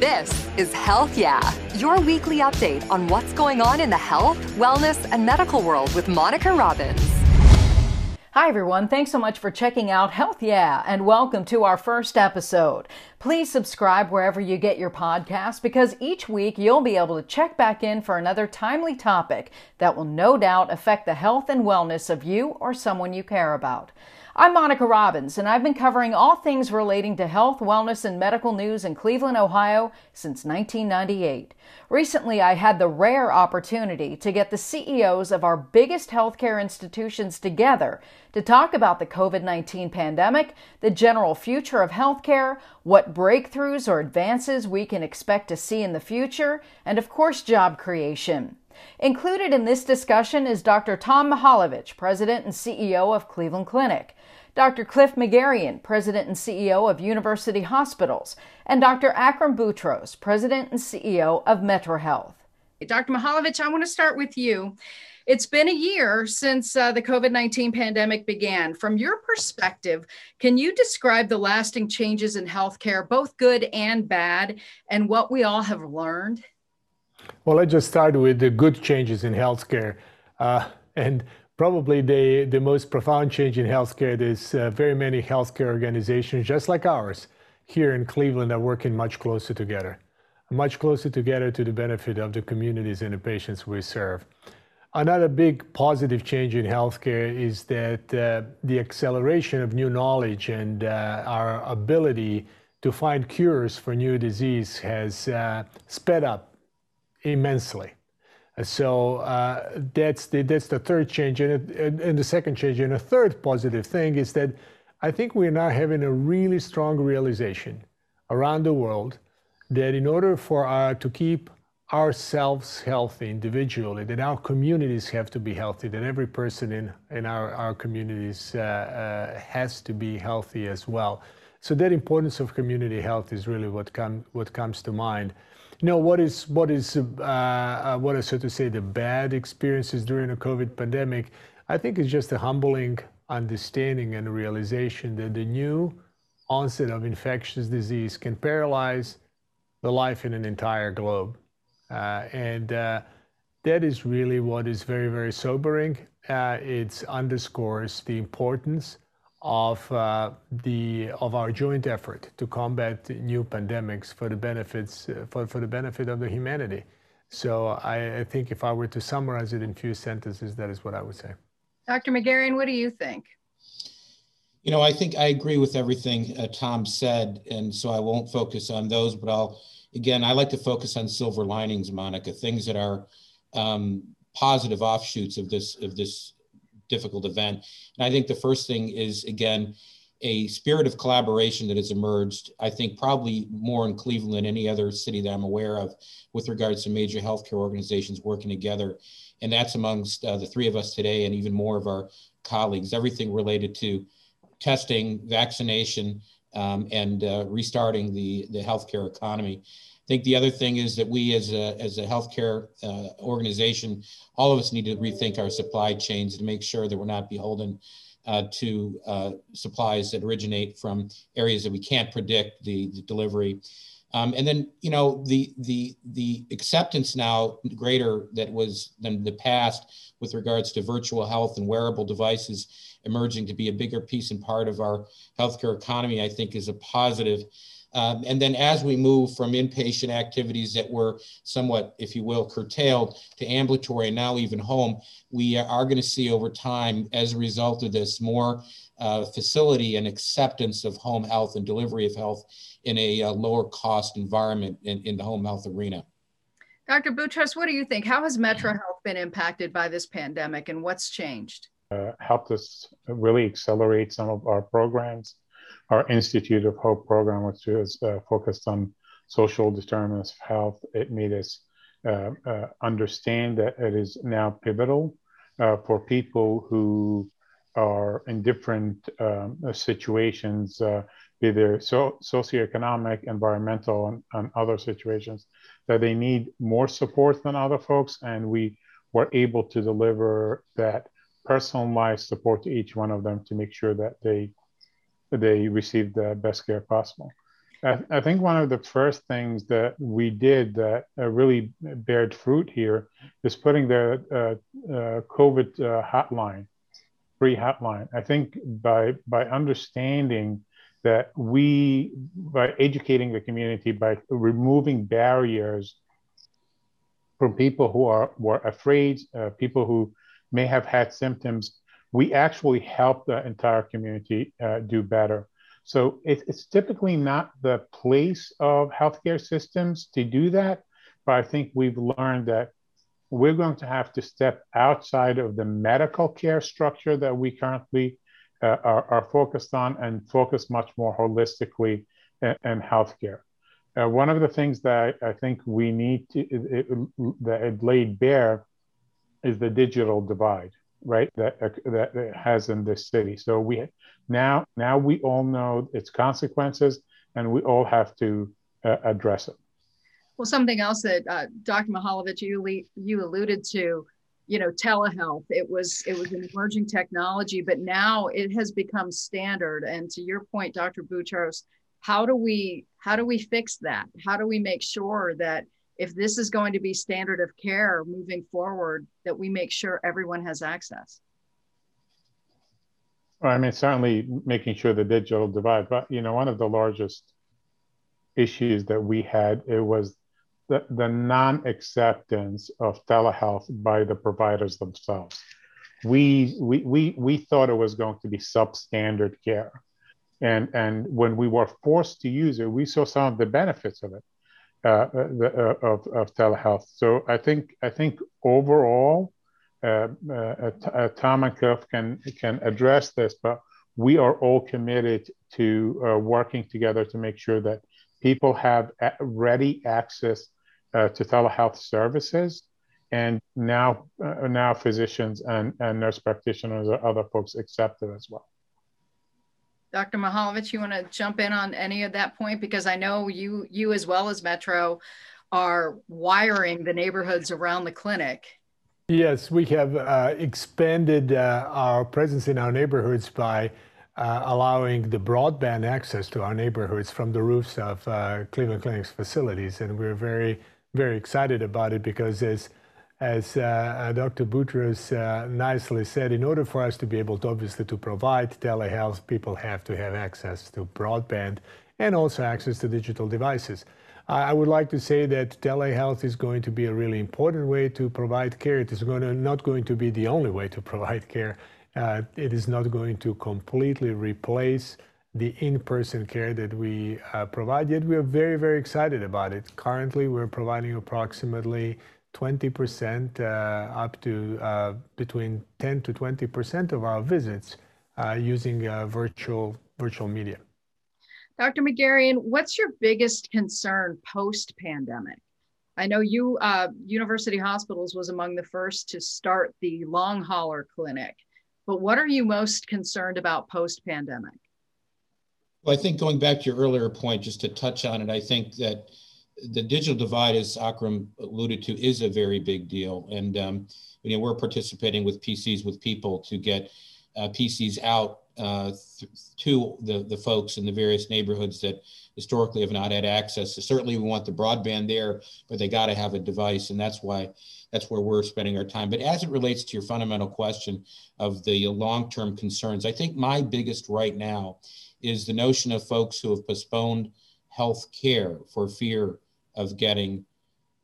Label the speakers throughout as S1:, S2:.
S1: This is Health Yeah, your weekly update on what's going on in the health, wellness, and medical world with Monica Robbins.
S2: Hi, everyone. Thanks so much for checking out Health Yeah, and welcome to our first episode. Please subscribe wherever you get your podcast because each week you'll be able to check back in for another timely topic that will no doubt affect the health and wellness of you or someone you care about. I'm Monica Robbins, and I've been covering all things relating to health, wellness, and medical news in Cleveland, Ohio since 1998. Recently, I had the rare opportunity to get the CEOs of our biggest healthcare institutions together to talk about the COVID 19 pandemic, the general future of healthcare, what breakthroughs or advances we can expect to see in the future, and of course, job creation. Included in this discussion is Dr. Tom Mihaljevic, President and CEO of Cleveland Clinic. Dr. Cliff Megerian, President and CEO of University Hospitals, and Dr. Akram Boutros, President and CEO of Metro Health.
S3: Dr. Mihaljevic, I want to start with you. It's been a year since uh, the COVID 19 pandemic began. From your perspective, can you describe the lasting changes in healthcare, both good and bad, and what we all have learned?
S4: Well, let's just start with the good changes in healthcare. Uh, and probably the, the most profound change in healthcare is uh, very many healthcare organizations, just like ours, here in Cleveland, are working much closer together, much closer together to the benefit of the communities and the patients we serve. Another big positive change in healthcare is that uh, the acceleration of new knowledge and uh, our ability to find cures for new disease has uh, sped up immensely. So uh, that's the that's the third change, and, and the second change, and a third positive thing is that I think we're now having a really strong realization around the world that in order for our, to keep ourselves healthy individually, that our communities have to be healthy, that every person in, in our, our communities uh, uh, has to be healthy as well. So that importance of community health is really what, come, what comes to mind. Know, what is, what is, uh, uh, what are, so to say, the bad experiences during the COVID pandemic? I think it's just a humbling understanding and realization that the new onset of infectious disease can paralyze the life in an entire globe. Uh, and uh, that is really what is very, very sobering. Uh, it underscores the importance of uh, the of our joint effort to combat new pandemics for the benefits uh, for, for the benefit of the humanity. So I, I, think if I were to summarize it in few sentences, that is what I would say.
S3: Dr. Megerian, what do you think?
S5: You know, I think I agree with everything uh, Tom said, and so I won't focus on those. But I'll again, I like to focus on silver linings, Monica, things that are um, positive offshoots of this of this difficult event. And I think the first thing is, again, a spirit of collaboration that has emerged, I think probably more in Cleveland than any other city that I'm aware of with regards to major healthcare organizations working together. And that's amongst uh, the three of us today and even more of our colleagues, everything related to testing, vaccination, um, and uh, restarting the, the healthcare economy. I think the other thing is that we, as a, as a healthcare uh, organization, all of us need to rethink our supply chains to make sure that we're not beholden uh, to uh, supplies that originate from areas that we can't predict the, the delivery. Um, and then, you know, the the the acceptance now greater that was than the past with regards to virtual health and wearable devices emerging to be a bigger piece and part of our healthcare economy, I think, is a positive. Um, and then as we move from inpatient activities that were somewhat, if you will, curtailed to ambulatory and now even home, we are going to see over time, as a result of this, more uh, facility and acceptance of home health and delivery of health in a uh, lower cost environment in, in the home health arena.
S3: Dr. Boutros, what do you think? How has Metro Health been impacted by this pandemic and what's changed?
S6: Uh, helped us really accelerate some of our programs our Institute of Hope program, which is uh, focused on social determinants of health, it made us uh, uh, understand that it is now pivotal uh, for people who are in different um, situations, uh, be they so, socioeconomic, environmental, and, and other situations, that they need more support than other folks. And we were able to deliver that personalized support to each one of them to make sure that they they received the best care possible. I, I, think one of the first things that we did that uh, really bared fruit here is putting the uh, uh, COVID uh, hotline, free hotline. I think by by understanding that we, by educating the community, by removing barriers from people who are were afraid, uh, people who may have had symptoms, we actually help the entire community uh, do better. So it, it's typically not the place of healthcare systems to do that, but I think we've learned that we're going to have to step outside of the medical care structure that we currently uh, are, are, focused on and focus much more holistically in, in healthcare. Uh, one of the things that I, think we need to it, it, that it laid bare is the digital divide right that uh, that has in this city. So we now now we all know its consequences and we all have to uh, address it.
S3: Well something else that uh, dr mihaljevic you you alluded to you know telehealth. It was it was an emerging technology but now it has become standard. And to your point dr boutros how do we how do we fix that? How do we make sure that if this is going to be standard of care moving forward, that we make sure everyone has access.
S6: Well, I mean, certainly making sure the digital divide, but you know, one of the largest issues that we had it was the, the non-acceptance of telehealth by the providers themselves. We, we, we, we thought it was going to be substandard care. And, and when we were forced to use it, we saw some of the benefits of it. Uh, the, uh, of, of telehealth. So I think I think overall, uh, Tom and Cliff can can address this, but we are all committed to working together to make sure that people have ready access to telehealth services and now uh, now physicians and, and nurse practitioners or other folks accept it as well.
S3: Dr. Mihaljevic, you want to jump in on any of that point? Because I know you, you as well as Metro are wiring the neighborhoods around the clinic.
S4: Yes, we have uh, expanded uh, our presence in our neighborhoods by uh, allowing the broadband access to our neighborhoods from the roofs of uh, Cleveland Clinic's facilities. And we're very, very excited about it because as as uh, uh Dr. Boutros uh, nicely said, in order for us to be able to obviously to provide telehealth, people have to have access to broadband and also access to digital devices. I would like to say that telehealth is going to be a really important way to provide care. It is going to, not going to be the only way to provide care. Uh, it is not going to completely replace the in-person care that we uh, provide, yet we are very, very excited about it. Currently, we're providing approximately 20% uh, up to uh, between 10 to 20% of our visits uh, using virtual virtual media.
S3: Dr. Megerian, what's your biggest concern post-pandemic? I know you, uh, University Hospitals was among the first to start the long hauler clinic, but what are you most concerned about post-pandemic?
S5: Well, I think going back to your earlier point, just to touch on it, I think that the digital divide, as Akram alluded to, is a very big deal. And um, you know, we're participating with PCs with people to get uh, PCs out uh, to the, the folks in the various neighborhoods that historically have not had access. So certainly, we want the broadband there, but they got to have a device, and that's why that's where we're spending our time. But as it relates to your fundamental question of the long-term concerns, I think my biggest right now is the notion of folks who have postponed health care for fear of getting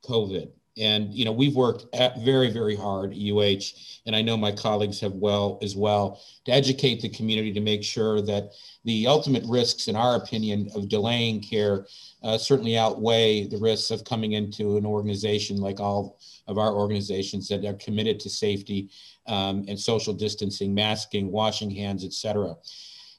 S5: COVID. And you know we've worked very very hard UH, and I know my colleagues have well as well to educate the community to make sure that the ultimate risks, in our opinion, of delaying care uh, certainly outweigh the risks of coming into an organization like all of our organizations that are committed to safety um, and social distancing, masking, washing hands, et cetera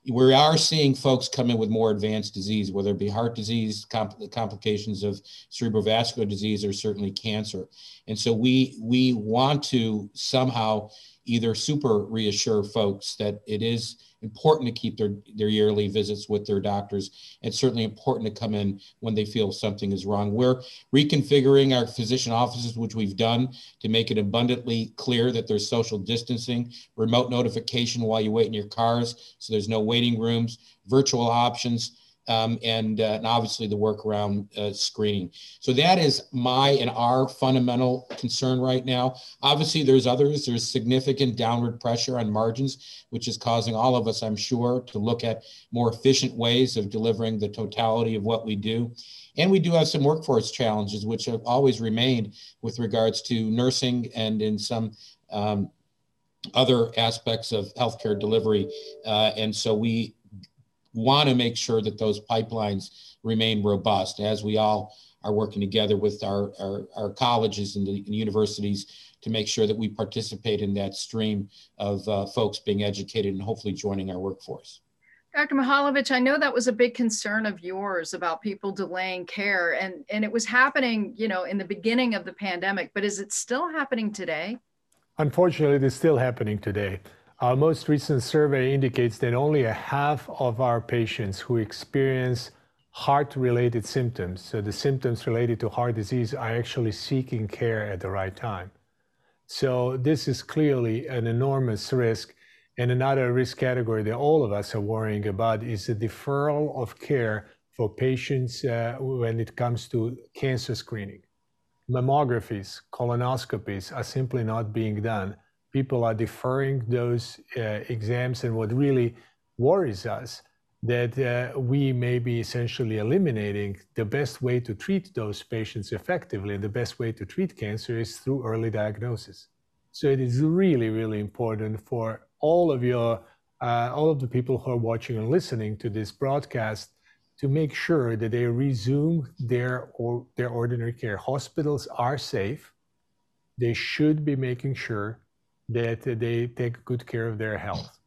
S5: we are seeing folks come in with more advanced disease, whether it be heart disease, compl- complications of cerebrovascular disease, or certainly cancer. And so we we want to somehow either super reassure folks that it is important to keep their, their yearly visits with their doctors. It's certainly important to come in when they feel something is wrong. We're reconfiguring our physician offices, which we've done to make it abundantly clear that there's social distancing, remote notification while you wait in your cars, so there's no waiting rooms, virtual options, um, and, uh, and, obviously the work around uh, screening. So that is my and our fundamental concern right now. Obviously, there's others. There's significant downward pressure on margins, which is causing all of us, I'm sure, to look at more efficient ways of delivering the totality of what we do. And we do have some workforce challenges, which have always remained with regards to nursing and in some um, other aspects of healthcare delivery. Uh, and so we want to make sure that those pipelines remain robust as we all are working together with our, our, our colleges and the and universities to make sure that we participate in that stream of uh, folks being educated and hopefully joining our workforce.
S3: Dr. Mihaljevic, I know that was a big concern of yours about people delaying care and, and it was happening, you know, in the beginning of the pandemic, but is it still happening today?
S4: Unfortunately, it is still happening today. Our most recent survey indicates that only a half of our patients who experience heart-related symptoms, so the symptoms related to heart disease, are actually seeking care at the right time. So this is clearly an enormous risk. And another risk category that all of us are worrying about is the deferral of care for patients uh, when it comes to cancer screening. Mammographies, colonoscopies are simply not being done people are deferring those uh, exams. And what really worries us that uh, we may be essentially eliminating the best way to treat those patients effectively. And the best way to treat cancer is through early diagnosis. So it is really, really important for all of your, uh, all of the people who are watching and listening to this broadcast to make sure that they resume their or their ordinary care. Hospitals are safe. They should be making sure that they take good care of their health.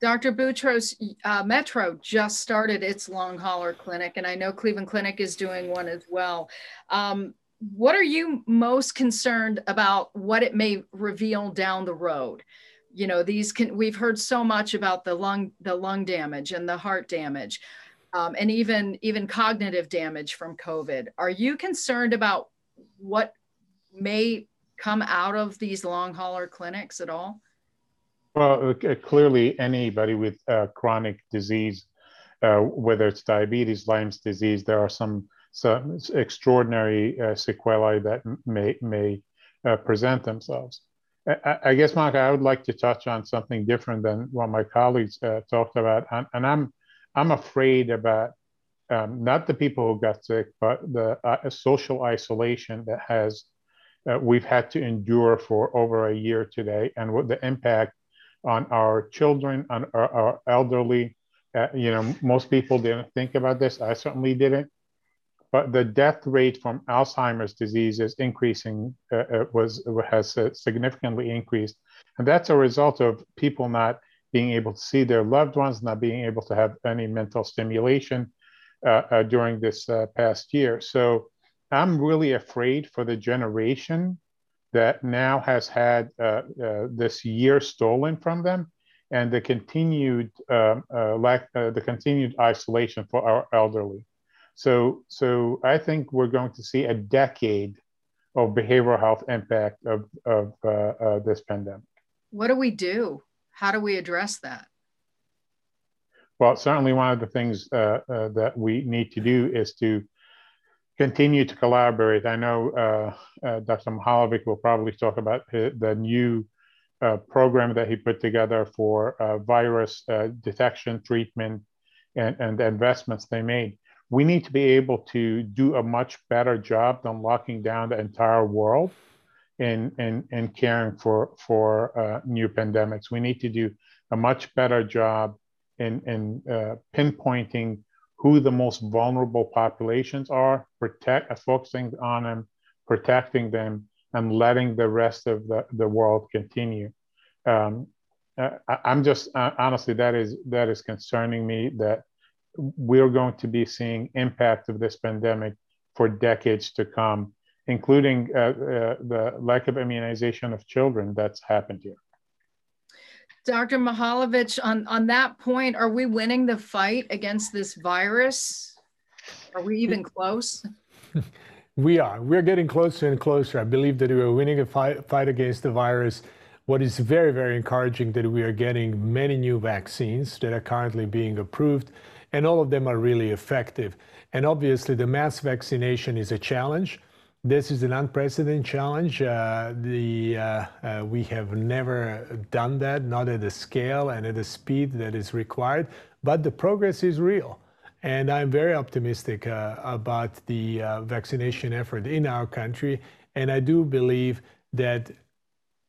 S3: Dr. Boutros, uh, Metro just started its long hauler clinic, and I know Cleveland Clinic is doing one as well. Um, what are you most concerned about what it may reveal down the road? You know, these can, we've heard so much about the lung, the lung damage and the heart damage, um, and even even cognitive damage from COVID. Are you concerned about what may come out of these long hauler clinics at all?
S6: Well, uh, clearly, anybody with uh, chronic disease, uh, whether it's diabetes, Lyme's disease, there are some, some extraordinary uh, sequelae that may, may uh, present themselves. I, I, guess, Mark, I would like to touch on something different than what my colleagues uh, talked about. And, and, I'm, I'm afraid about um, not the people who got sick, but the social isolation that has uh, we've had to endure for over a year today and what the impact on our children, on our, our elderly. Uh, you know, most people didn't think about this. I certainly didn't. But the death rate from Alzheimer's disease is increasing, uh, uh was has uh, significantly increased. And that's a result of people not being able to see their loved ones, not being able to have any mental stimulation uh, during this past year. So I'm really afraid for the generation that now has had uh, uh, this year stolen from them and the continued um, uh, lack, uh, the continued isolation for our elderly. So, so I think we're going to see a decade of behavioral health impact of, of uh, uh, this pandemic.
S3: What do we do? How do we address that?
S6: Well, certainly one of the things that we need to do is to continue to collaborate. I know uh, uh, Dr. Mihaljevic will probably talk about the new uh, program that he put together for uh, virus uh, detection, treatment, and, and the investments they made. We need to be able to do a much better job than locking down the entire world in, in, in caring for, for uh, new pandemics. We need to do a much better job in, in pinpointing who the most vulnerable populations are, protect, uh, focusing on them, protecting them, and letting the rest of the, the world continue. Um, uh, I, am just uh, honestly that is that is concerning me that we're going to be seeing impact of this pandemic for decades to come, including uh, uh the lack of immunization of children that's happened here.
S3: Dr. Mihaljevic, on, on that point, are we winning the fight against this virus? Are we even close?
S4: we are. We're getting closer and closer. I believe that we are winning a fight, fight against the virus. What is very, very encouraging that we are getting many new vaccines that are currently being approved. and all of them are really effective. And obviously, the mass vaccination is a challenge. This is an unprecedented challenge. Uh, the, uh, uh, we have never done that, not at the scale and at the speed that is required, but the progress is real. And I'm very optimistic uh, about the uh, vaccination effort in our country. And I do believe that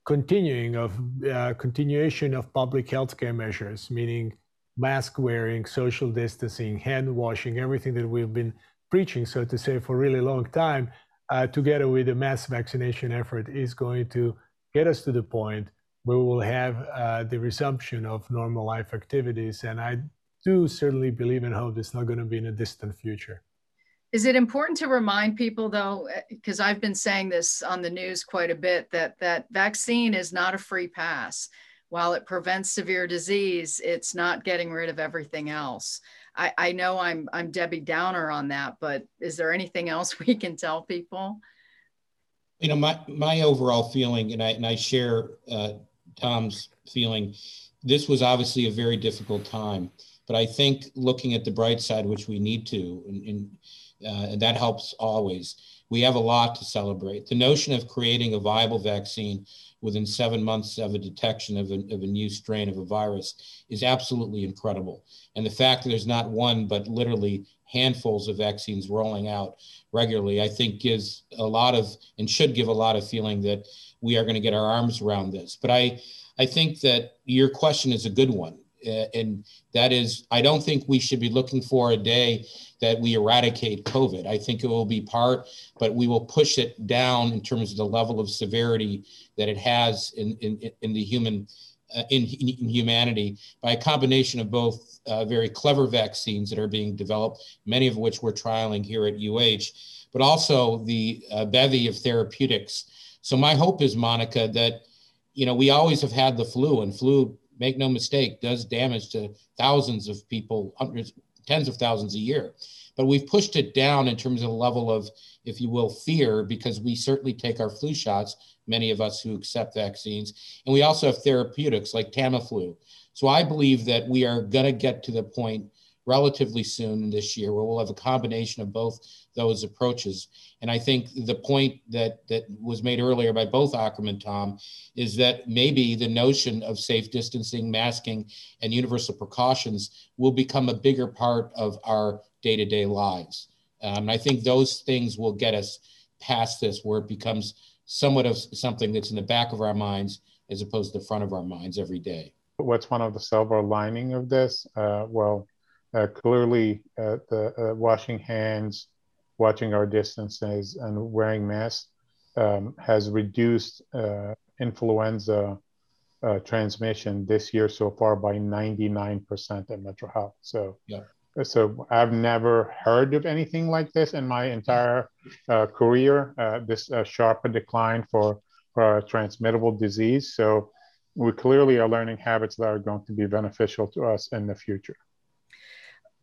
S4: continuing of uh, continuation of public health care measures, meaning mask wearing, social distancing, hand washing, everything that we've been preaching, so to say, for a really long time, together with the mass vaccination effort, is going to get us to the point where we'll have uh, the resumption of normal life activities. And I do certainly believe and hope it's not going to be in a distant future.
S3: Is it important to remind people, though, because I've been saying this on the news quite a bit, that that vaccine is not a free pass. While it prevents severe disease, it's not getting rid of everything else. I, I know I'm I'm Debbie Downer on that, but is there anything else we can tell people?
S5: You know, my my overall feeling, and I and I share uh, Tom's feeling. This was obviously a very difficult time, but I think looking at the bright side, which we need to, and, and uh, and that helps always. We have a lot to celebrate. The notion of creating a viable vaccine within seven months of a detection of a, of a new strain of a virus is absolutely incredible. And the fact that there's not one, but literally handfuls of vaccines rolling out regularly, I think gives a lot of, and should give a lot of feeling that we are going to get our arms around this. But I, I think that your question is a good one. And that is, I don't think we should be looking for a day that we eradicate COVID. I think it will be part, but we will push it down in terms of the level of severity that it has in, in, in the human, uh, in, in, humanity by a combination of both uh, very clever vaccines that are being developed, many of which we're trialing here at UH, but also the uh, bevy of therapeutics. So my hope is, Monica, that you know we always have had the flu, and flu make no mistake, does damage to thousands of people, hundreds, tens of thousands a year. But we've pushed it down in terms of the level of, if you will, fear, because we certainly take our flu shots, many of us who accept vaccines. And we also have therapeutics like Tamiflu. So I believe that we are going to get to the point relatively soon this year where we'll have a combination of both those approaches. And I think the point that that was made earlier by both Akram and Tom is that maybe the notion of safe distancing, masking, and universal precautions will become a bigger part of our day-to-day lives. Um, I think those things will get us past this where it becomes somewhat of something that's in the back of our minds as opposed to the front of our minds every day.
S6: What's one of the silver lining of this? Uh, well, uh, clearly uh, the uh, washing hands, watching our distances, and wearing masks um, has reduced uh, influenza uh, transmission this year so far by 99% at Metro Health. So, yeah. So I've never heard of anything like this in my entire uh, career. this sharp decline for for a transmittable disease. So we clearly are learning habits that are going to be beneficial to us in the future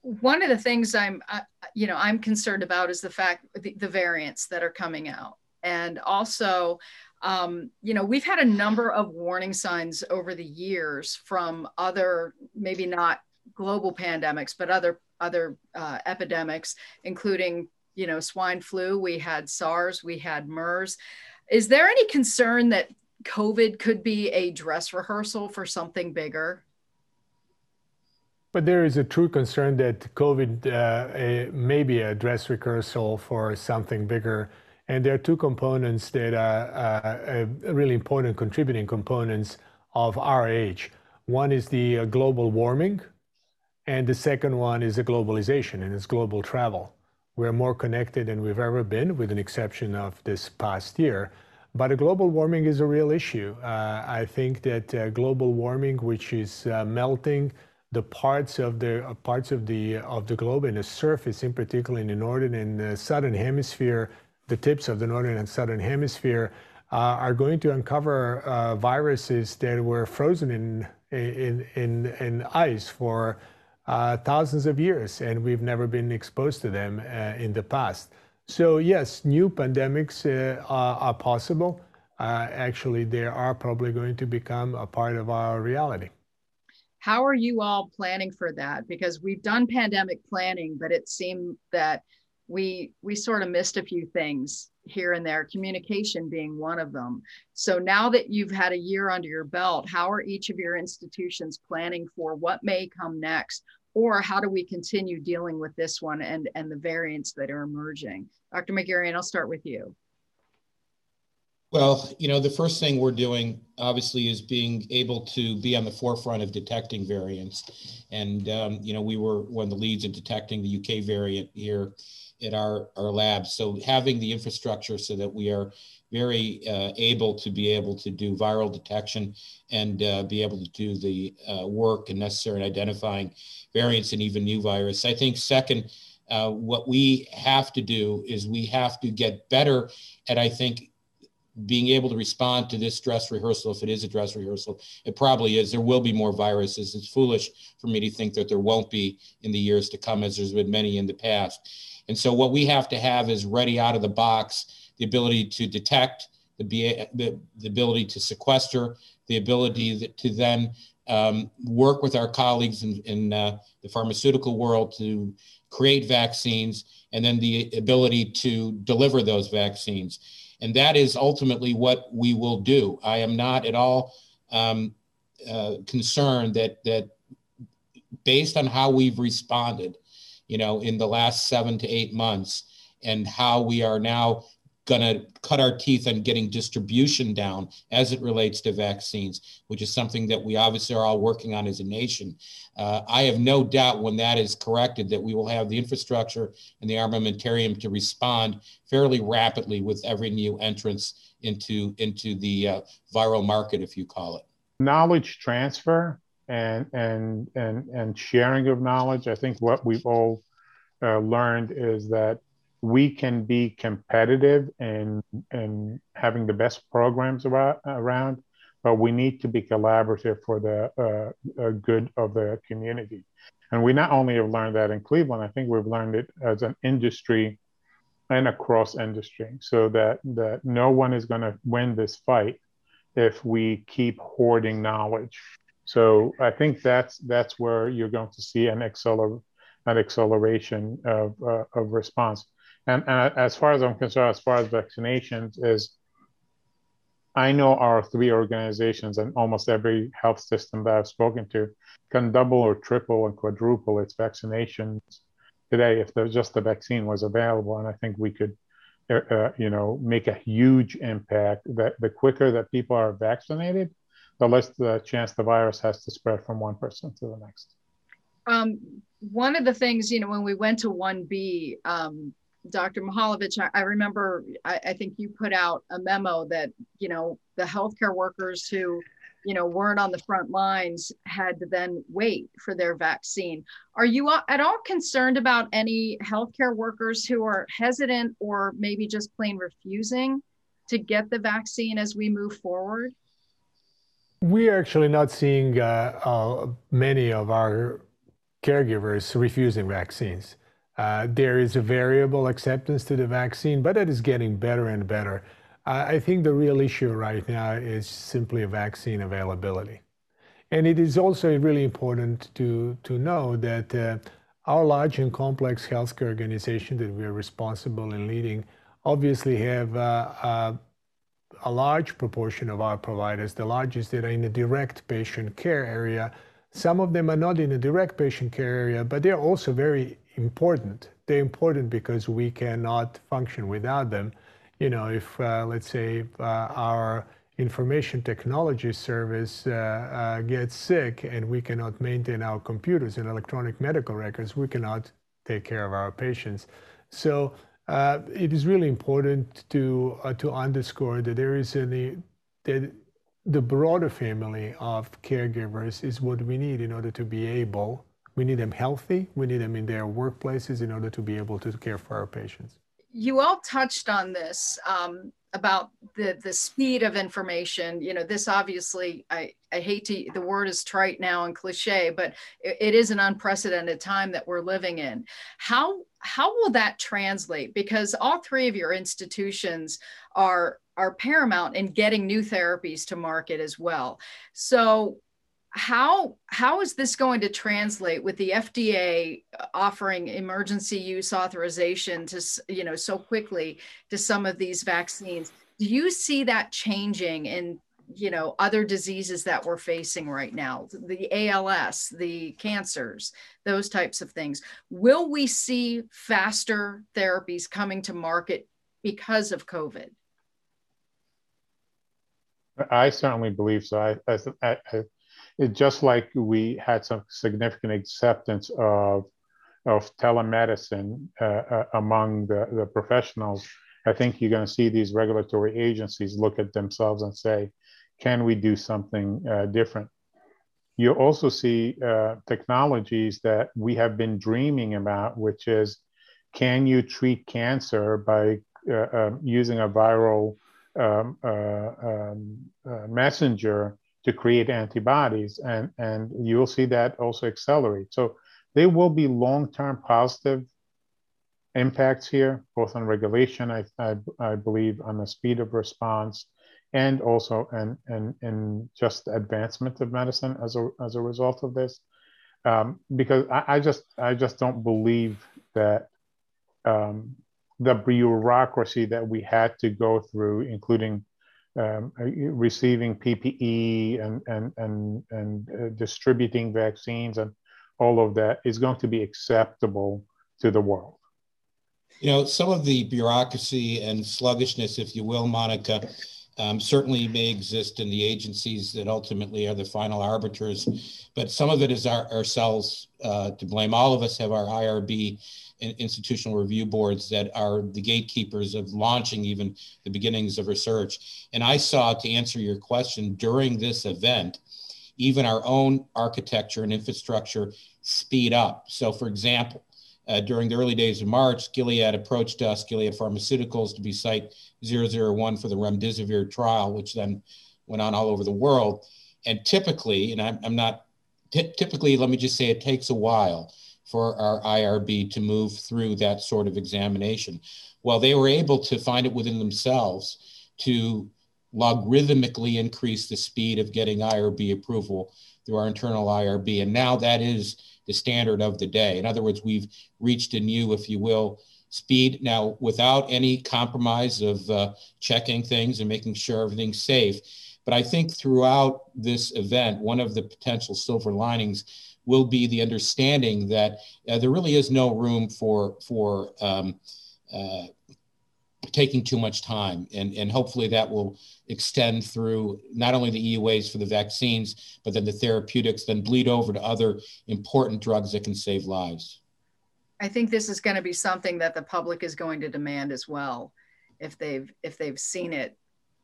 S3: one of the things I'm, uh, you know, I'm concerned about is the fact the, the variants that are coming out, and also, um, you know, we've had a number of warning signs over the years from other, maybe not global pandemics, but other other uh, epidemics, including, you know, swine flu. We had SARS. We had MERS. Is there any concern that COVID could be a dress rehearsal for something bigger?
S4: But there is a true concern that COVID uh, may be a dress rehearsal for something bigger. And there are two components that are uh, really important contributing components of our age. One is the uh, global warming, and the second one is the globalization and it's global travel. We're more connected than we've ever been, with an exception of this past year. But global warming is a real issue. Uh, I think that uh, global warming, which is uh, melting the parts of the uh, parts of the of the globe and the surface, in particular in the northern and the southern hemisphere, the tips of the northern and southern hemisphere, uh, are going to uncover uh, viruses that were frozen in in in, in ice for uh, thousands of years, and we've never been exposed to them uh, in the past. So yes, new pandemics uh, are, are, possible. actually, they are probably going to become a part of our reality.
S3: How are you all planning for that? Because we've done pandemic planning, but it seemed that we we sort of missed a few things here and there communication being one of them. So now that you've had a year under your belt how are each of your institutions planning for what may come next? Or how do we continue dealing with this one and and the variants that are emerging? Dr megerian i'll start with you
S5: well, you know, the first thing we're doing obviously is being able to be on the forefront of detecting variants. And, um, you know, we were one of the leads in detecting the UK variant here at our, our lab. So having the infrastructure so that we are very uh, able to be able to do viral detection and uh, be able to do the uh, work and necessary in identifying variants and even new virus. I think second, uh, what we have to do is we have to get better at, I think, being able to respond to this dress rehearsal, if it is a dress rehearsal, it probably is. There will be more viruses. It's foolish for me to think that there won't be in the years to come, as there's been many in the past. And so, what we have to have is ready out of the box the ability to detect, the, the, the ability to sequester, the ability to then um, work with our colleagues in, in uh, the pharmaceutical world to create vaccines, and then the ability to deliver those vaccines. And that is ultimately what we will do. I am not at all um, uh, concerned that that based on how we've responded, you know, in the last seven to eight months, and how we are now going to cut our teeth on getting distribution down as it relates to vaccines, which is something that we obviously are all working on as a nation. Uh, I have no doubt when that is corrected that we will have the infrastructure and the armamentarium to respond fairly rapidly with every new entrance into into the uh, viral market, if you call it.
S6: Knowledge transfer and and and and sharing of knowledge. I think what we've all uh, learned is that we can be competitive and and having the best programs around, but we need to be collaborative for the uh, uh, good of the community. And we not only have learned that in Cleveland, I think we've learned it as an industry and across industry, so that that no one is going to win this fight if we keep hoarding knowledge. So I think that's that's where you're going to see an acceler an acceleration of uh, of response. And, and as far as I'm concerned, as far as vaccinations is, I know our three organizations and almost every health system that I've spoken to can double or triple and quadruple its vaccinations today if there's just the vaccine was available. And I think we could, uh, uh, you know, make a huge impact. That the quicker that people are vaccinated, the less the chance the virus has to spread from one person to the next.
S3: Um, one of the things, you know, when we went to 1B, um, Dr. Mihaljevic, I, I remember, I, I, think you put out a memo that, you know, the healthcare workers who, you know, weren't on the front lines had to then wait for their vaccine. Are you at all concerned about any healthcare workers who are hesitant or maybe just plain refusing to get the vaccine as we move forward?
S4: We're actually not seeing uh, uh, many of our caregivers refusing vaccines. Uh, there is a variable acceptance to the vaccine, but it is getting better and better. Uh, I think the real issue right now is simply vaccine availability. And it is also really important to, to know that uh, our large and complex healthcare organization that we are responsible in leading obviously have uh, uh, a large proportion of our providers, the largest that are in the direct patient care area. Some of them are not in the direct patient care area, but they're also very important. They're important because we cannot function without them. You know, if uh, let's say uh, our information technology service uh, uh, gets sick and we cannot maintain our computers and electronic medical records, we cannot take care of our patients. So uh, it is really important to uh, to underscore that there is any that the broader family of caregivers is what we need in order to be able we need them healthy. We need them in their workplaces in order to be able to care for our patients.
S3: You all touched on this um, about the the speed of information. You know, this obviously, I I hate to the word is trite now and cliche, but it, it is an unprecedented time that we're living in. How how will that translate? Because all three of your institutions are are paramount in getting new therapies to market as well. So how how is this going to translate with the FDA offering emergency use authorization to you know so quickly to some of these vaccines? Do you see that changing in you know other diseases that we're facing right now, the ALS, the cancers, those types of things? Will we see faster therapies coming to market because of COVID?
S6: I certainly believe so. I, I, I it, just like we had some significant acceptance of of telemedicine uh, uh, among the, the professionals, I think you're going to see these regulatory agencies look at themselves and say, can we do something uh, different? You also see uh, technologies that we have been dreaming about, which is can you treat cancer by uh, um, using a viral um, uh, um, messenger to create antibodies, and and you'll see that also accelerate. So there will be long-term positive impacts here, both on regulation, I, I, I believe, on the speed of response, and also and and and just advancement of medicine as a as a result of this. Um, because I, I, just I just don't believe that um, the bureaucracy that we had to go through, including um, uh, receiving PPE and and and and uh, distributing vaccines and all of that is going to be acceptable to the world.
S5: You know, some of the bureaucracy and sluggishness, if you will, Monica, um, certainly may exist in the agencies that ultimately are the final arbiters, but some of it is our, ourselves uh, to blame. All of us have our IRB institutional review boards that are the gatekeepers of launching even the beginnings of research. And I saw, to answer your question, during this event, even our own architecture and infrastructure speed up. So, for example, uh, during the early days of March, Gilead approached us, Gilead Pharmaceuticals, to be site 001 for the remdesivir trial, which then went on all over the world. And typically, and I'm, I'm not, typically, let me just say it takes a while for our IRB to move through that sort of examination. Well, they were able to find it within themselves to logarithmically increase the speed of getting IRB approval through our internal IRB. And now that is the standard of the day. In other words, we've reached a new, if you will, speed now without any compromise of uh, checking things and making sure everything's safe. But I think throughout this event, one of the potential silver linings will be the understanding that uh, there really is no room for for um, uh, taking too much time, and and hopefully that will extend through not only the EUAs for the vaccines, but then the therapeutics, then bleed over to other important drugs that can save lives.
S3: I think this is going to be something that the public is going to demand as well, if they've if they've seen it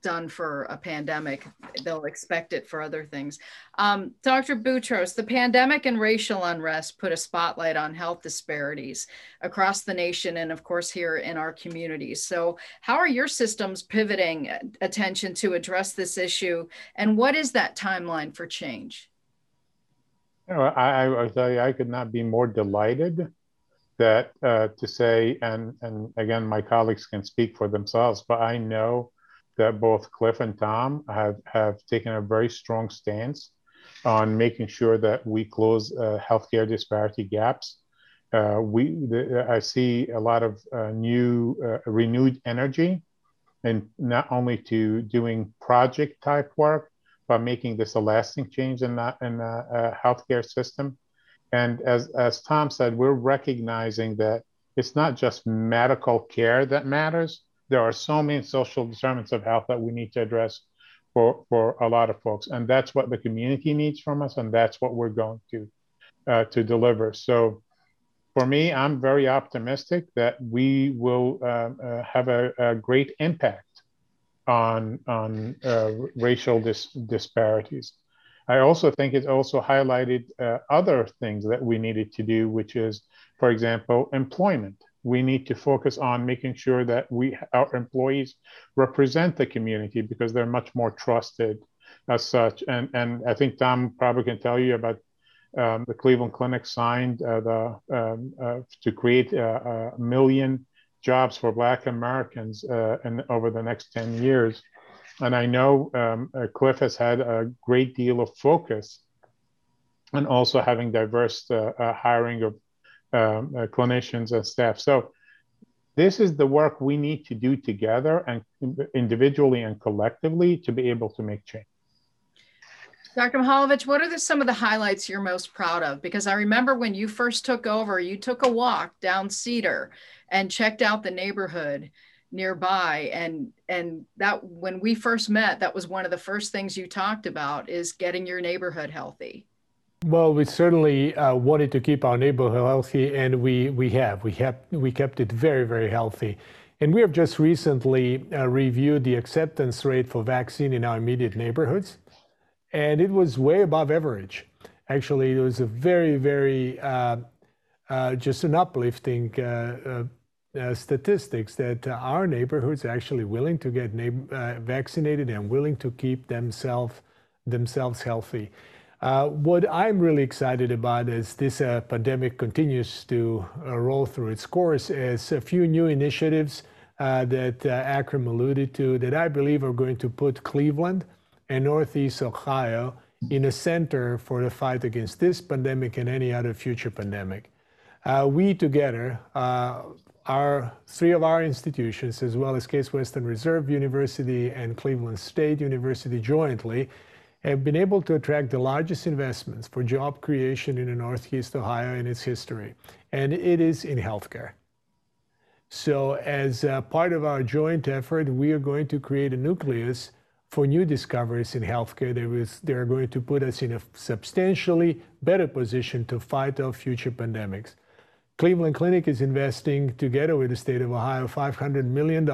S3: done for a pandemic, they'll expect it for other things. Um, Dr. Boutros, the pandemic and racial unrest put a spotlight on health disparities across the nation and, of course, here in our communities. So, how are your systems pivoting attention to address this issue, and what is that timeline for change?
S6: You know, I, I tell you, I could not be more delighted that uh, to say, and and again, my colleagues can speak for themselves, but I know that both Cliff and Tom have, have taken a very strong stance on making sure that we close uh, healthcare disparity gaps. Uh, we, the, I see a lot of uh, new, uh, renewed energy, and not only to doing project type work, but making this a lasting change in that in the uh, healthcare system. And as as Tom said, we're recognizing that it's not just medical care that matters, there are so many social determinants of health that we need to address for, for a lot of folks. And that's what the community needs from us, and that's what we're going to, uh, to deliver. So for me, I'm very optimistic that we will uh, uh, have a, a, great impact on, on uh, racial dis- disparities. I also think it also highlighted uh, other things that we needed to do, which is, for example, employment we need to focus on making sure that we our employees represent the community because they're much more trusted as such. And and I think Tom probably can tell you about um, the Cleveland Clinic signed uh, the um, uh, to create a, a, million jobs for Black Americans uh, over the next ten years. And I know um, uh, Cliff has had a great deal of focus and also having diverse uh, uh, hiring of um, uh, clinicians and staff. So this is the work we need to do together and individually and collectively to be able to make change.
S3: Dr. Mihaljevic, what are the, some of the highlights you're most proud of? Because I remember when you first took over, you took a walk down Cedar and checked out the neighborhood nearby and and that when we first met that was one of the first things you talked about is getting your neighborhood healthy
S4: well, we certainly uh, wanted to keep our neighborhood healthy, and we, we have. We have we kept it very, very healthy. And we have just recently uh, reviewed the acceptance rate for vaccine in our immediate neighborhoods, and it was way above average. Actually, it was a very, very uh, uh just an uplifting uh, uh, statistics that our neighborhoods are actually willing to get vaccinated and willing to keep themselves themselves healthy. Uh, what I'm really excited about as this uh, pandemic continues to uh, roll through its course is a few new initiatives uh, that uh, Akram alluded to that I believe are going to put Cleveland and Northeast Ohio in a center for the fight against this pandemic and any other future pandemic. We together, our three of our institutions, as well as Case Western Reserve University and Cleveland State University jointly, have been able to attract the largest investments for job creation in the Northeast Ohio in its history, and it is in healthcare. So, as part of our joint effort, we are going to create a nucleus for new discoveries in healthcare that are going to put us in a substantially better position to fight off future pandemics. Cleveland Clinic is investing, together with the state of Ohio, $500 million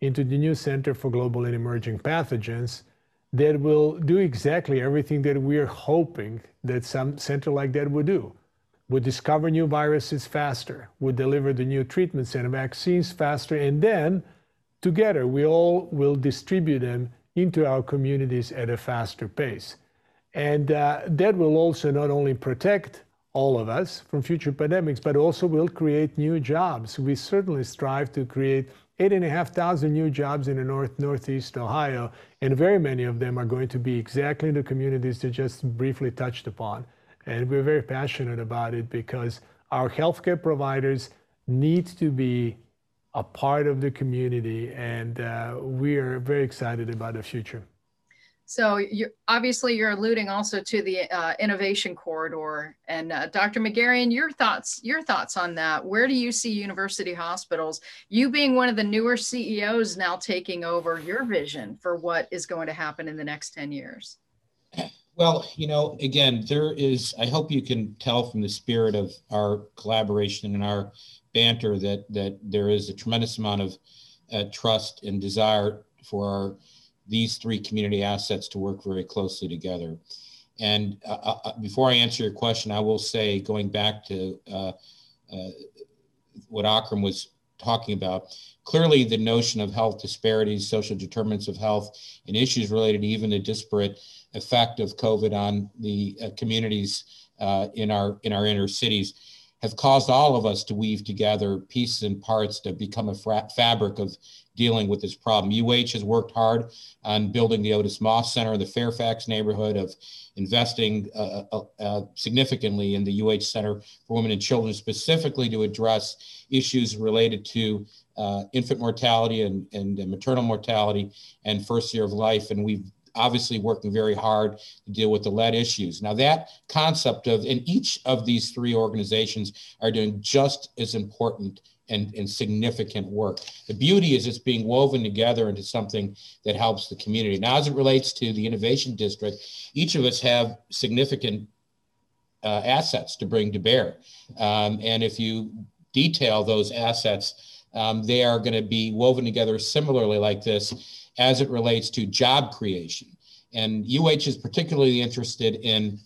S4: into the new Center for Global and Emerging Pathogens that will do exactly everything that we're hoping that some center like that would do. Would discover new viruses faster, would deliver the new treatments and vaccines faster, and then together we all will distribute them into our communities at a faster pace. And uh, that will also not only protect all of us from future pandemics, but also will create new jobs. We certainly strive to create 8,500 new jobs in the north northeast Ohio, and very many of them are going to be exactly the communities that just briefly touched upon. And we're very passionate about it because our healthcare providers need to be a part of the community, and uh, we are very excited about the future.
S3: So you obviously you're alluding also to the uh, innovation corridor, and uh, Dr. Megerian, your thoughts your thoughts on that? Where do you see university hospitals? You being one of the newer CEOs now taking over your vision for what is going to happen in the next ten years.
S5: Well, you know, again, there is. I hope you can tell from the spirit of our collaboration and our banter that that there is a tremendous amount of uh, trust and desire for our these three community assets to work very closely together. And uh, uh, uh, before I answer your question, I will say, going back to uh, uh, what Akram was talking about, clearly the notion of health disparities, social determinants of health, and issues related to even the disparate effect of COVID on the uh, communities in our in our inner cities have caused all of us to weave together pieces and parts to become a fabric of dealing with this problem. UH has worked hard on building the Otis Moss Center in the Fairfax neighborhood, of investing uh, uh, uh, significantly in the UH Center for Women and Children, specifically to address issues related to uh, infant mortality and, and maternal mortality and first year of life. And we've obviously working very hard to deal with the lead issues. Now, that concept of, and each of these three organizations are doing just as important and, and significant work. The beauty is it's being woven together into something that helps the community. Now, as it relates to the Innovation District, each of us have significant uh, assets to bring to bear. Um, and if you detail those assets, um, they are going to be woven together similarly like this as it relates to job creation. And UH is particularly interested in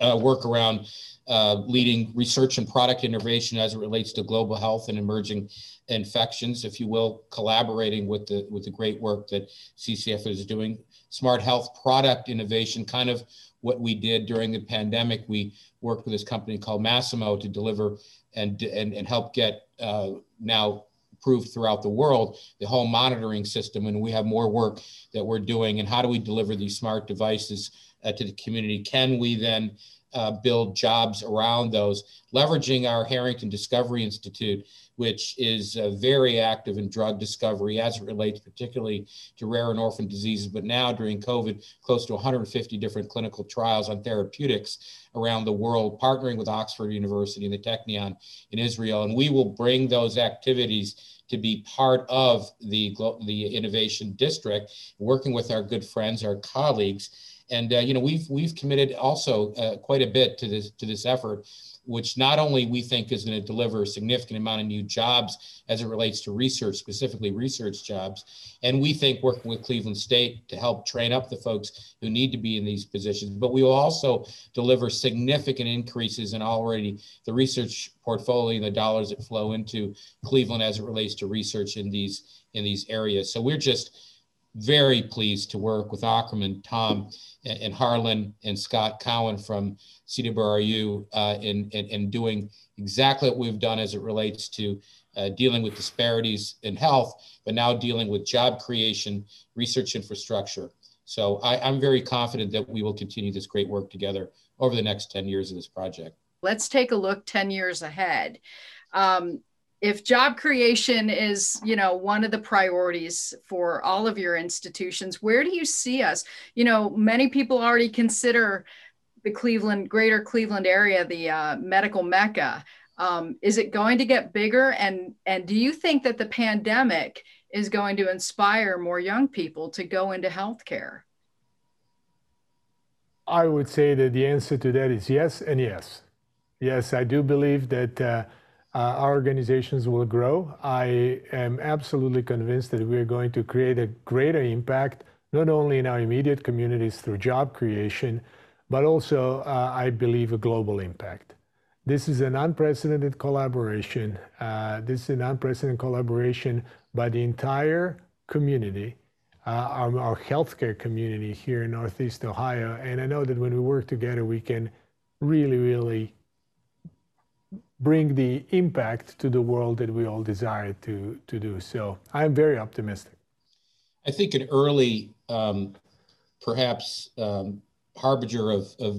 S5: uh, work around uh, leading research and product innovation as it relates to global health and emerging infections, if you will, collaborating with the with the great work that CCF is doing. Smart health product innovation, kind of what we did during the pandemic. We worked with this company called Masimo to deliver and and, and help get uh, now approved throughout the world, the whole monitoring system, and we have more work that we're doing. And how do we deliver these smart devices uh, to the community? Can we then uh, build jobs around those, leveraging our Harrington Discovery Institute, which is uh, very active in drug discovery as it relates particularly to rare and orphan diseases. But now during COVID, close to 150 different clinical trials on therapeutics around the world, partnering with Oxford University and the Technion in Israel. And we will bring those activities to be part of the, the innovation district, working with our good friends, our colleagues and uh, you know, we've we've committed also uh, quite a bit to this to this effort, which not only we think is going to deliver a significant amount of new jobs as it relates to research, specifically research jobs, and we think working with Cleveland State to help train up the folks who need to be in these positions, but we will also deliver significant increases in already the research portfolio and the dollars that flow into Cleveland as it relates to research in these in these areas. So we're just very pleased to work with Ackerman, Tom, and, Harlan and Scott Cowan from CWRU uh, in, in, in, doing exactly what we've done as it relates to uh, dealing with disparities in health, but now dealing with job creation, research infrastructure. So I, I'm very confident that we will continue this great work together over the next 10 years of this project.
S3: Let's take a look 10 years ahead. Um, if job creation is you know one of the priorities for all of your institutions where do you see us? You know many people already consider the cleveland greater cleveland area the uh, medical mecca. Um, is it going to get bigger? And and do you think that the pandemic is going to inspire more young people to go into healthcare?
S4: I would say that the answer to that is yes and yes. Yes i do believe that uh, our organizations will grow. I am absolutely convinced that we're going to create a greater impact, not only in our immediate communities through job creation, but also, uh, I believe, a global impact. This is an unprecedented collaboration. Uh, this is an unprecedented collaboration by the entire community, our healthcare community here in Northeast Ohio. And I know that when we work together, we can really, really bring the impact to the world that we all desire to, to do. So I'm very optimistic.
S5: I think an early, um, perhaps, um, harbinger of, of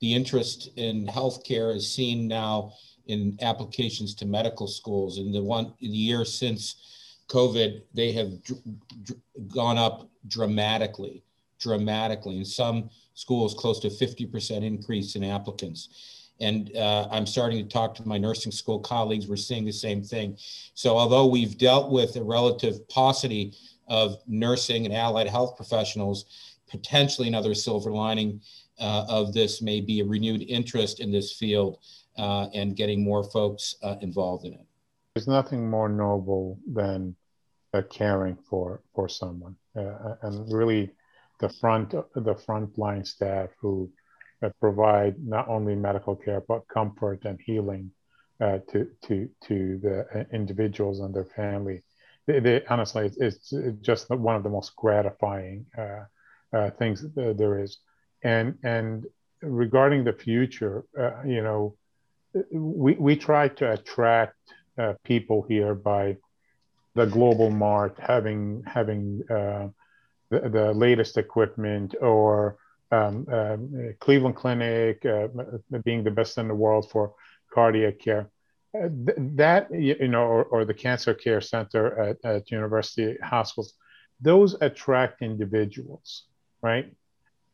S5: the interest in healthcare is seen now in applications to medical schools. In the one in the year since COVID, they have dr- dr- gone up dramatically, dramatically. In some schools, close to 50% increase in applicants. And uh, I'm starting to talk to my nursing school colleagues. We're seeing the same thing. So, although we've dealt with a relative paucity of nursing and allied health professionals, potentially another silver lining uh, of this may be a renewed interest in this field uh, and getting more folks uh, involved in it.
S6: There's nothing more noble than uh, caring for for someone, uh, and really the front the frontline staff who that provide not only medical care but comfort and healing uh, to to to the uh, individuals and their family. They, they, honestly, it's, it's, just one of the most gratifying uh, uh things there is. And and regarding the future, uh, you know, we we try to attract uh, people here by the global mart having having the, the latest equipment or um, um, Cleveland Clinic uh, being the best in the world for cardiac care. Uh, th- that you know, or, or, the Cancer Care Center at, at University Hospitals, those attract individuals, right?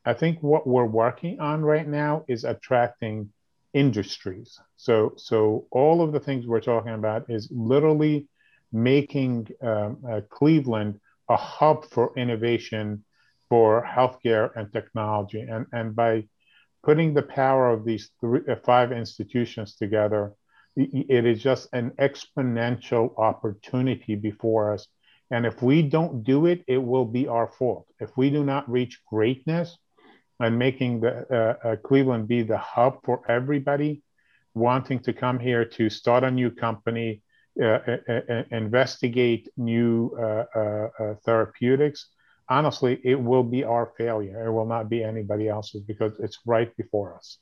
S6: I think what we're working on right now is attracting industries. So, so all of the things we're talking about is literally making um, uh, Cleveland a hub for innovation for healthcare and technology. And, and by putting the power of these three, uh, five institutions together, it is just an exponential opportunity before us. And if we don't do it, it will be our fault. If we do not reach greatness and making the uh, uh, Cleveland be the hub for everybody wanting to come here to start a new company, uh, uh, uh investigate new therapeutics, honestly, it will be our failure. It will not be anybody else's because it's right before us.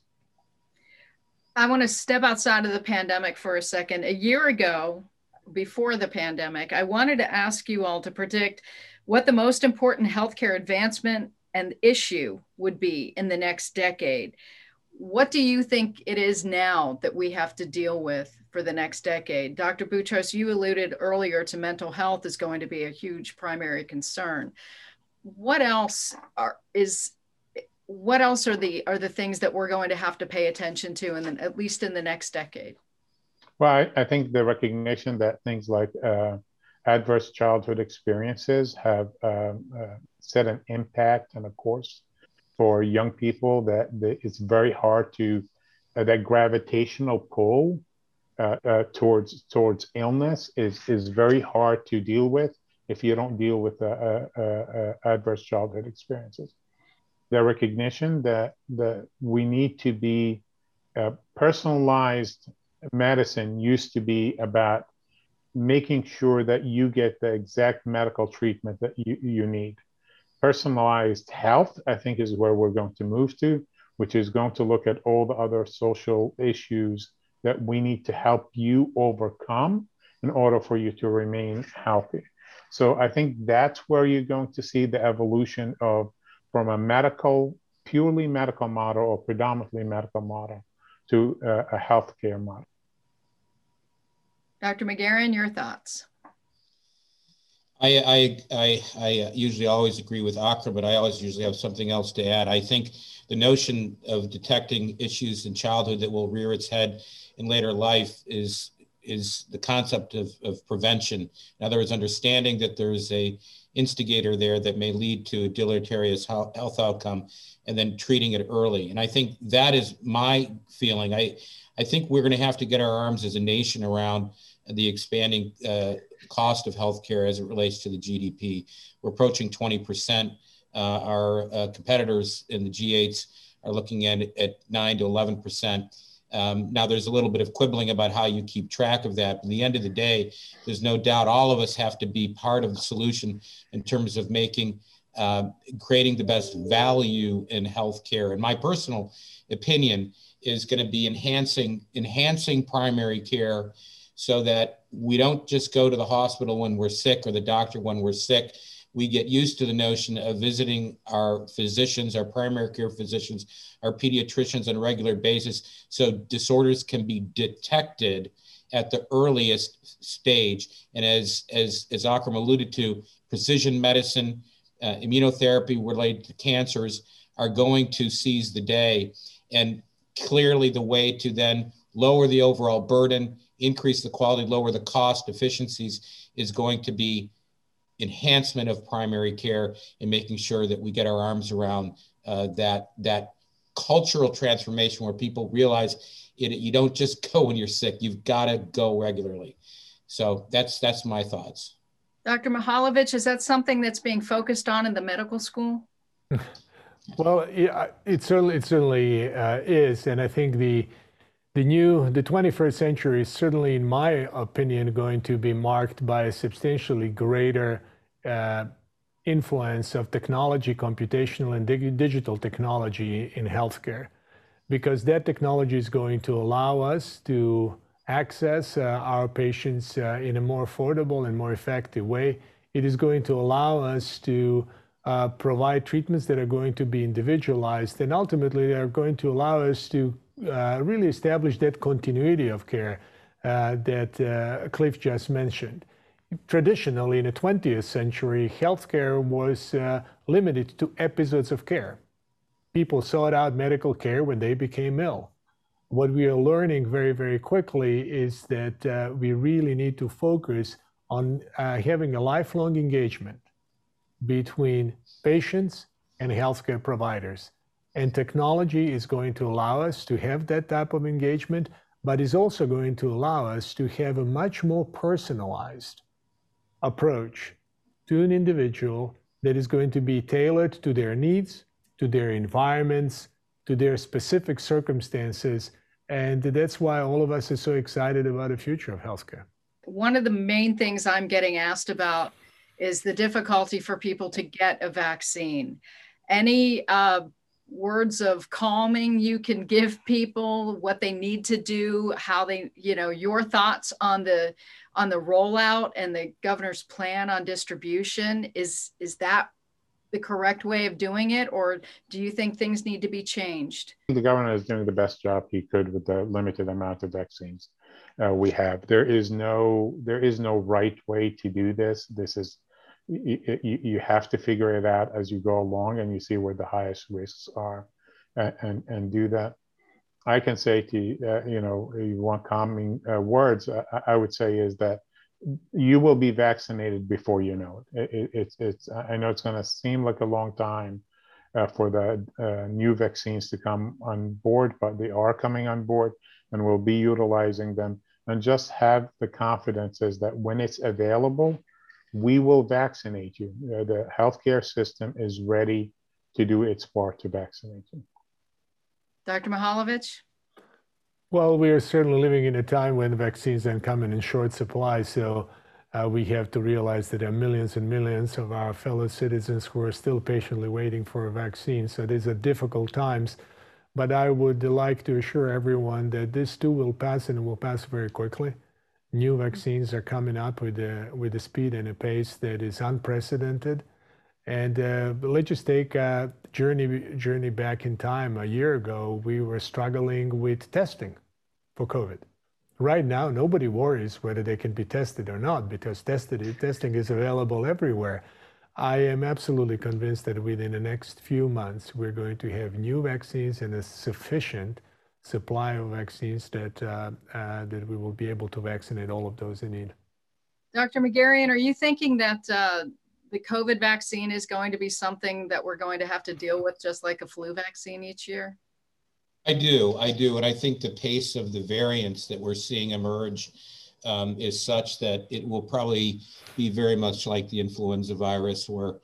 S3: I want to step outside of the pandemic for a second. A year ago, before the pandemic, I wanted to ask you all to predict what the most important healthcare advancement and issue would be in the next decade. What do you think it is now that we have to deal with for the next decade? Dr. Boutros, you alluded earlier to mental health is going to be a huge primary concern. What else are, is what else are the are the things that we're going to have to pay attention to and at least in the next decade?
S6: Well i, I think the recognition that things like uh, adverse childhood experiences have um, uh, set an impact and a course for young people that, that it's very hard to uh, that gravitational pull uh, uh, towards towards illness is is very hard to deal with if you don't deal with uh, adverse childhood experiences the recognition that that we need to be uh, personalized medicine used to be about making sure that you get the exact medical treatment that you, you need. Personalized health, I think, is where we're going to move to, which is going to look at all the other social issues that we need to help you overcome in order for you to remain healthy. So I think that's where you're going to see the evolution of from a medical, purely medical model or predominantly medical model to uh, a healthcare model.
S3: Dr. Megerian, your thoughts?
S5: I, I, I, I usually always agree with Akra, but I always usually have something else to add. I think the notion of detecting issues in childhood that will rear its head in later life is is the concept of, of prevention. In other words, understanding that there's a instigator there that may lead to a deleterious health outcome and then treating it early. And I think that is my feeling. I, I think we're going to have to get our arms as a nation around the expanding uh, cost of healthcare as it relates to the GDP. We're approaching 20%. Uh, our uh, competitors in the G8s are looking at, at 9 to 11%. Um, now, there's a little bit of quibbling about how you keep track of that. But at the end of the day, there's no doubt all of us have to be part of the solution in terms of making, uh, creating the best value in healthcare. And my personal opinion is going to be enhancing, enhancing primary care so that we don't just go to the hospital when we're sick or the doctor when we're sick we get used to the notion of visiting our physicians, our primary care physicians, our pediatricians on a regular basis so disorders can be detected at the earliest stage. And as, as, as Akram alluded to, precision medicine, uh, immunotherapy related to cancers are going to seize the day. And clearly, the way to then lower the overall burden, increase the quality, lower the cost efficiencies is going to be enhancement of primary care and making sure that we get our arms around uh, that that cultural transformation where people realize it, you don't just go when you're sick you've got to go regularly. So that's that's my thoughts.
S3: Dr mihaljevic is that something that's being focused on in the medical school?
S4: Well yeah, it certainly it certainly uh, is and i think the the new, the 21st century is certainly, in my opinion, going to be marked by a substantially greater uh, influence of technology, computational and dig digital technology in healthcare, because that technology is going to allow us to access uh, our patients uh, in a more affordable and more effective way. It is going to allow us to uh, provide treatments that are going to be individualized, and ultimately, they are going to allow us to uh, really establish that continuity of care uh, that Cliff just mentioned. Traditionally, in the 20th century, healthcare was limited to episodes of care. People sought out medical care when they became ill. What we are learning very, very quickly is that uh, we really need to focus on uh, having a lifelong engagement between patients and healthcare providers. And technology is going to allow us to have that type of engagement, but is also going to allow us to have a much more personalized approach to an individual that is going to be tailored to their needs, to their environments, to their specific circumstances. And that's why all of us are so excited about the future of healthcare.
S3: One of the main things I'm getting asked about is the difficulty for people to get a vaccine. Any uh, words of calming you can give people what they need to do how they you know your thoughts on the on the rollout and the governor's plan on distribution is is that the correct way of doing it, or do you think things need to be changed?
S6: The governor is doing the best job he could with the limited amount of vaccines uh, we have. There is no there is no right way to do this. This is you, you, have to figure it out as you go along, and you see where the highest risks are, and and, and do that. I can say to you, uh, you know, you want calming uh, words. I, I would say is that you will be vaccinated before you know it. it, it it's, it's, I know it's going to seem like a long time uh, for the uh, new vaccines to come on board, but they are coming on board and we'll be utilizing them. And just have the confidence is that when it's available, we will vaccinate you. Uh, the healthcare system is ready to do its part to vaccinate you.
S3: Dr. Mihaljevic?
S4: Well, we are certainly living in a time when vaccines are coming in short supply. So uh, we have to realize that there are millions and millions of our fellow citizens who are still patiently waiting for a vaccine. So these are difficult times. But I would like to assure everyone that this too will pass and it will pass very quickly. New vaccines are coming up with a, with a speed and a pace that is unprecedented. And uh, let's just take a journey, journey back in time. A year ago, we were struggling with testing for COVID. Right now, nobody worries whether they can be tested or not because tested, testing is available everywhere. I am absolutely convinced that within the next few months, we're going to have new vaccines and a sufficient supply of vaccines that, uh, uh, that we will be able to vaccinate all of those in need.
S3: Dr. Megerian, are you thinking that uh, the COVID vaccine is going to be something that we're going to have to deal with just like a flu vaccine each year?
S5: I do, I do. And I think the pace of the variants that we're seeing emerge um, is such that it will probably be very much like the influenza virus, where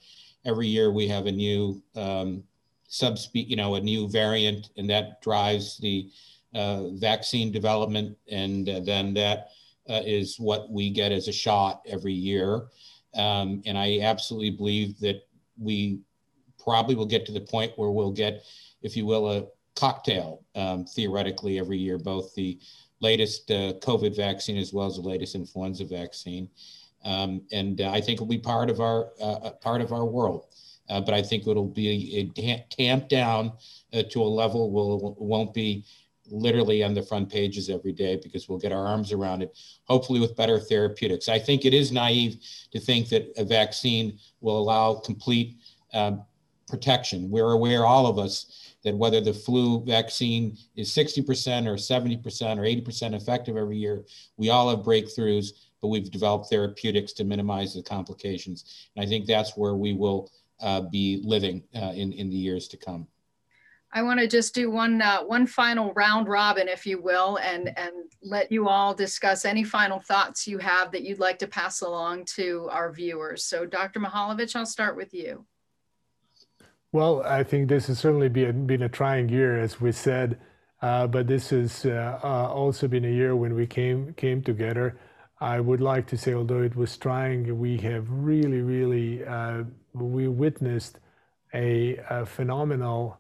S5: every year we have a new um, subspe, you know, a new variant, and that drives the uh, vaccine development, and uh, then that uh, is what we get as a shot every year. Um, and I absolutely believe that we probably will get to the point where we'll get, if you will, a cocktail um, theoretically every year, both the latest uh, COVID vaccine as well as the latest influenza vaccine. Um, and uh, I think it'll be part of our uh, part of our world. Uh, but I think it'll be tamped down uh, to a level it won't be literally on the front pages every day because we'll get our arms around it, hopefully with better therapeutics. I think it is naive to think that a vaccine will allow complete um, protection. We're aware, all of us, that whether the flu vaccine is 60% or 70% or 80% effective every year, we all have breakthroughs, but we've developed therapeutics to minimize the complications. And I think that's where we will uh, be living uh, in, in the years to come.
S3: I want to just do one uh, one final round robin, if you will, and and let you all discuss any final thoughts you have that you'd like to pass along to our viewers. So, Dr. Mihaljevic, I'll start with you.
S4: Well, I think this has certainly been, been a trying year, as we said, uh, but this has uh, uh, also been a year when we came came together. I would like to say, although it was trying, we have really, really uh, we witnessed a, a phenomenal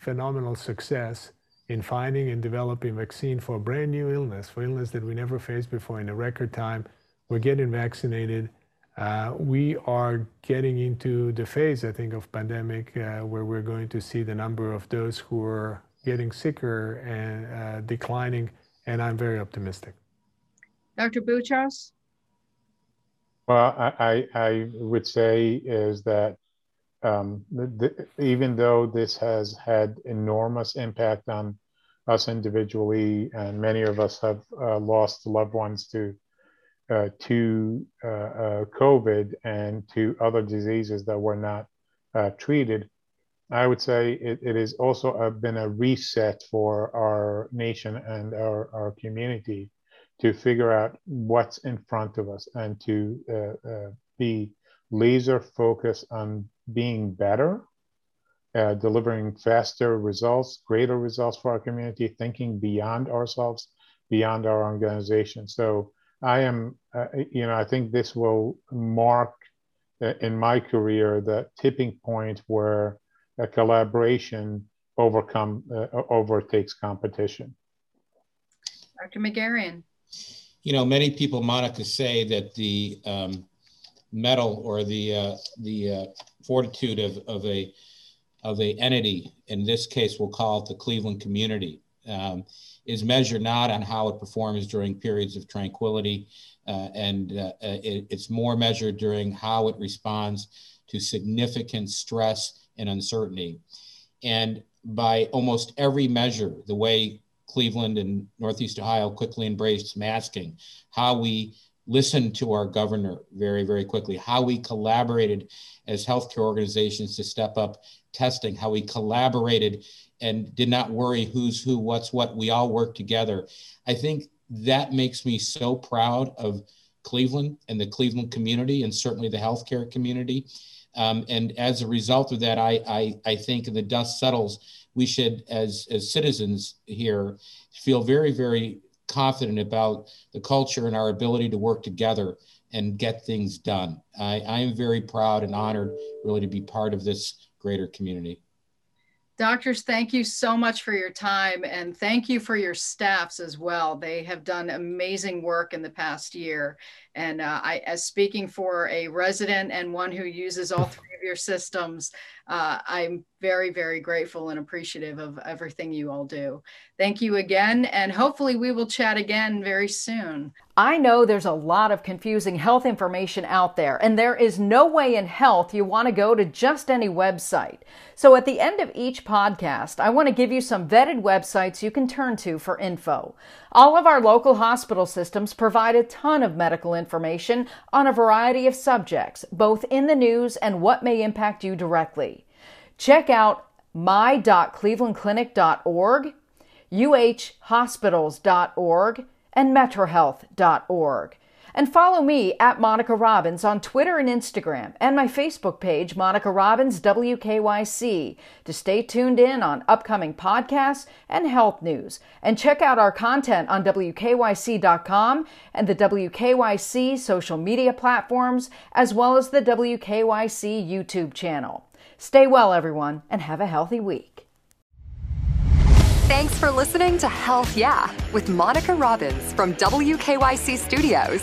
S4: phenomenal success in finding and developing vaccine for a brand new illness, for illness that we never faced before in a record time. We're getting vaccinated. Uh, we are getting into the phase, I think, of pandemic uh, where we're going to see the number of those who are getting sicker and uh, declining, and I'm very optimistic.
S3: Dr. Boutros?
S6: Well, I, I, I would say is that um, even though this has had enormous impact on us individually, and many of us have uh, lost loved ones to uh, to uh, uh COVID and to other diseases that were not uh, treated, I would say it, it has also uh, been a reset for our nation and our, our community to figure out what's in front of us and to be laser focus on being better, uh, delivering faster results, greater results for our community, thinking beyond ourselves, beyond our organization. So I am, uh, you know, I think this will mark uh, in my career the tipping point where a collaboration overcome uh, overtakes competition.
S3: Dr. Megerian.
S5: You know, many people, Monica, say that the um, mettle or the uh, the uh, fortitude of, of a of a entity. In this case, we'll call it the Cleveland community. Um, is measured not on how it performs during periods of tranquility, uh, and uh, it, it's more measured during how it responds to significant stress and uncertainty. And by almost every measure, the way Cleveland and Northeast Ohio quickly embraced masking, how we listened to our governor very, very quickly, how we collaborated as healthcare organizations to step up testing, how we collaborated and did not worry who's who, what's what. We all worked together. I think that makes me so proud of Cleveland and the Cleveland community and certainly the healthcare community. Um, and as a result of that, I, I, I think the dust settles, we should, as, as citizens here, feel very, very confident about the culture and our ability to work together and get things done. I, I am very proud and honored really to be part of this greater community.
S7: Doctors, thank you so much for your time and thank you for your staffs as well. They have done amazing work in the past year. And uh, I, as speaking for a resident and one who uses all three of your systems, uh, I'm very, very grateful and appreciative of everything you all do. Thank you again, and hopefully we will chat again very soon.
S3: I know there's a lot of confusing health information out there, and there is no way in health you want to go to just any website. So at the end of each podcast, I want to give you some vetted websites you can turn to for info. All of our local hospital systems provide a ton of medical information on a variety of subjects, both in the news and what may impact you directly. Check out my.clevelandclinic.org, uhhospitals.org, and metrohealth.org. And follow me at Monica Robbins on Twitter and Instagram and my Facebook page, Monica Robbins WKYC, to stay tuned in on upcoming podcasts and health news. And check out our content on WKYC.com and the WKYC social media platforms, as well as the WKYC YouTube channel. Stay well, everyone, and have a healthy week.
S1: Thanks for listening to Health Yeah with Monica Robbins from WKYC Studios.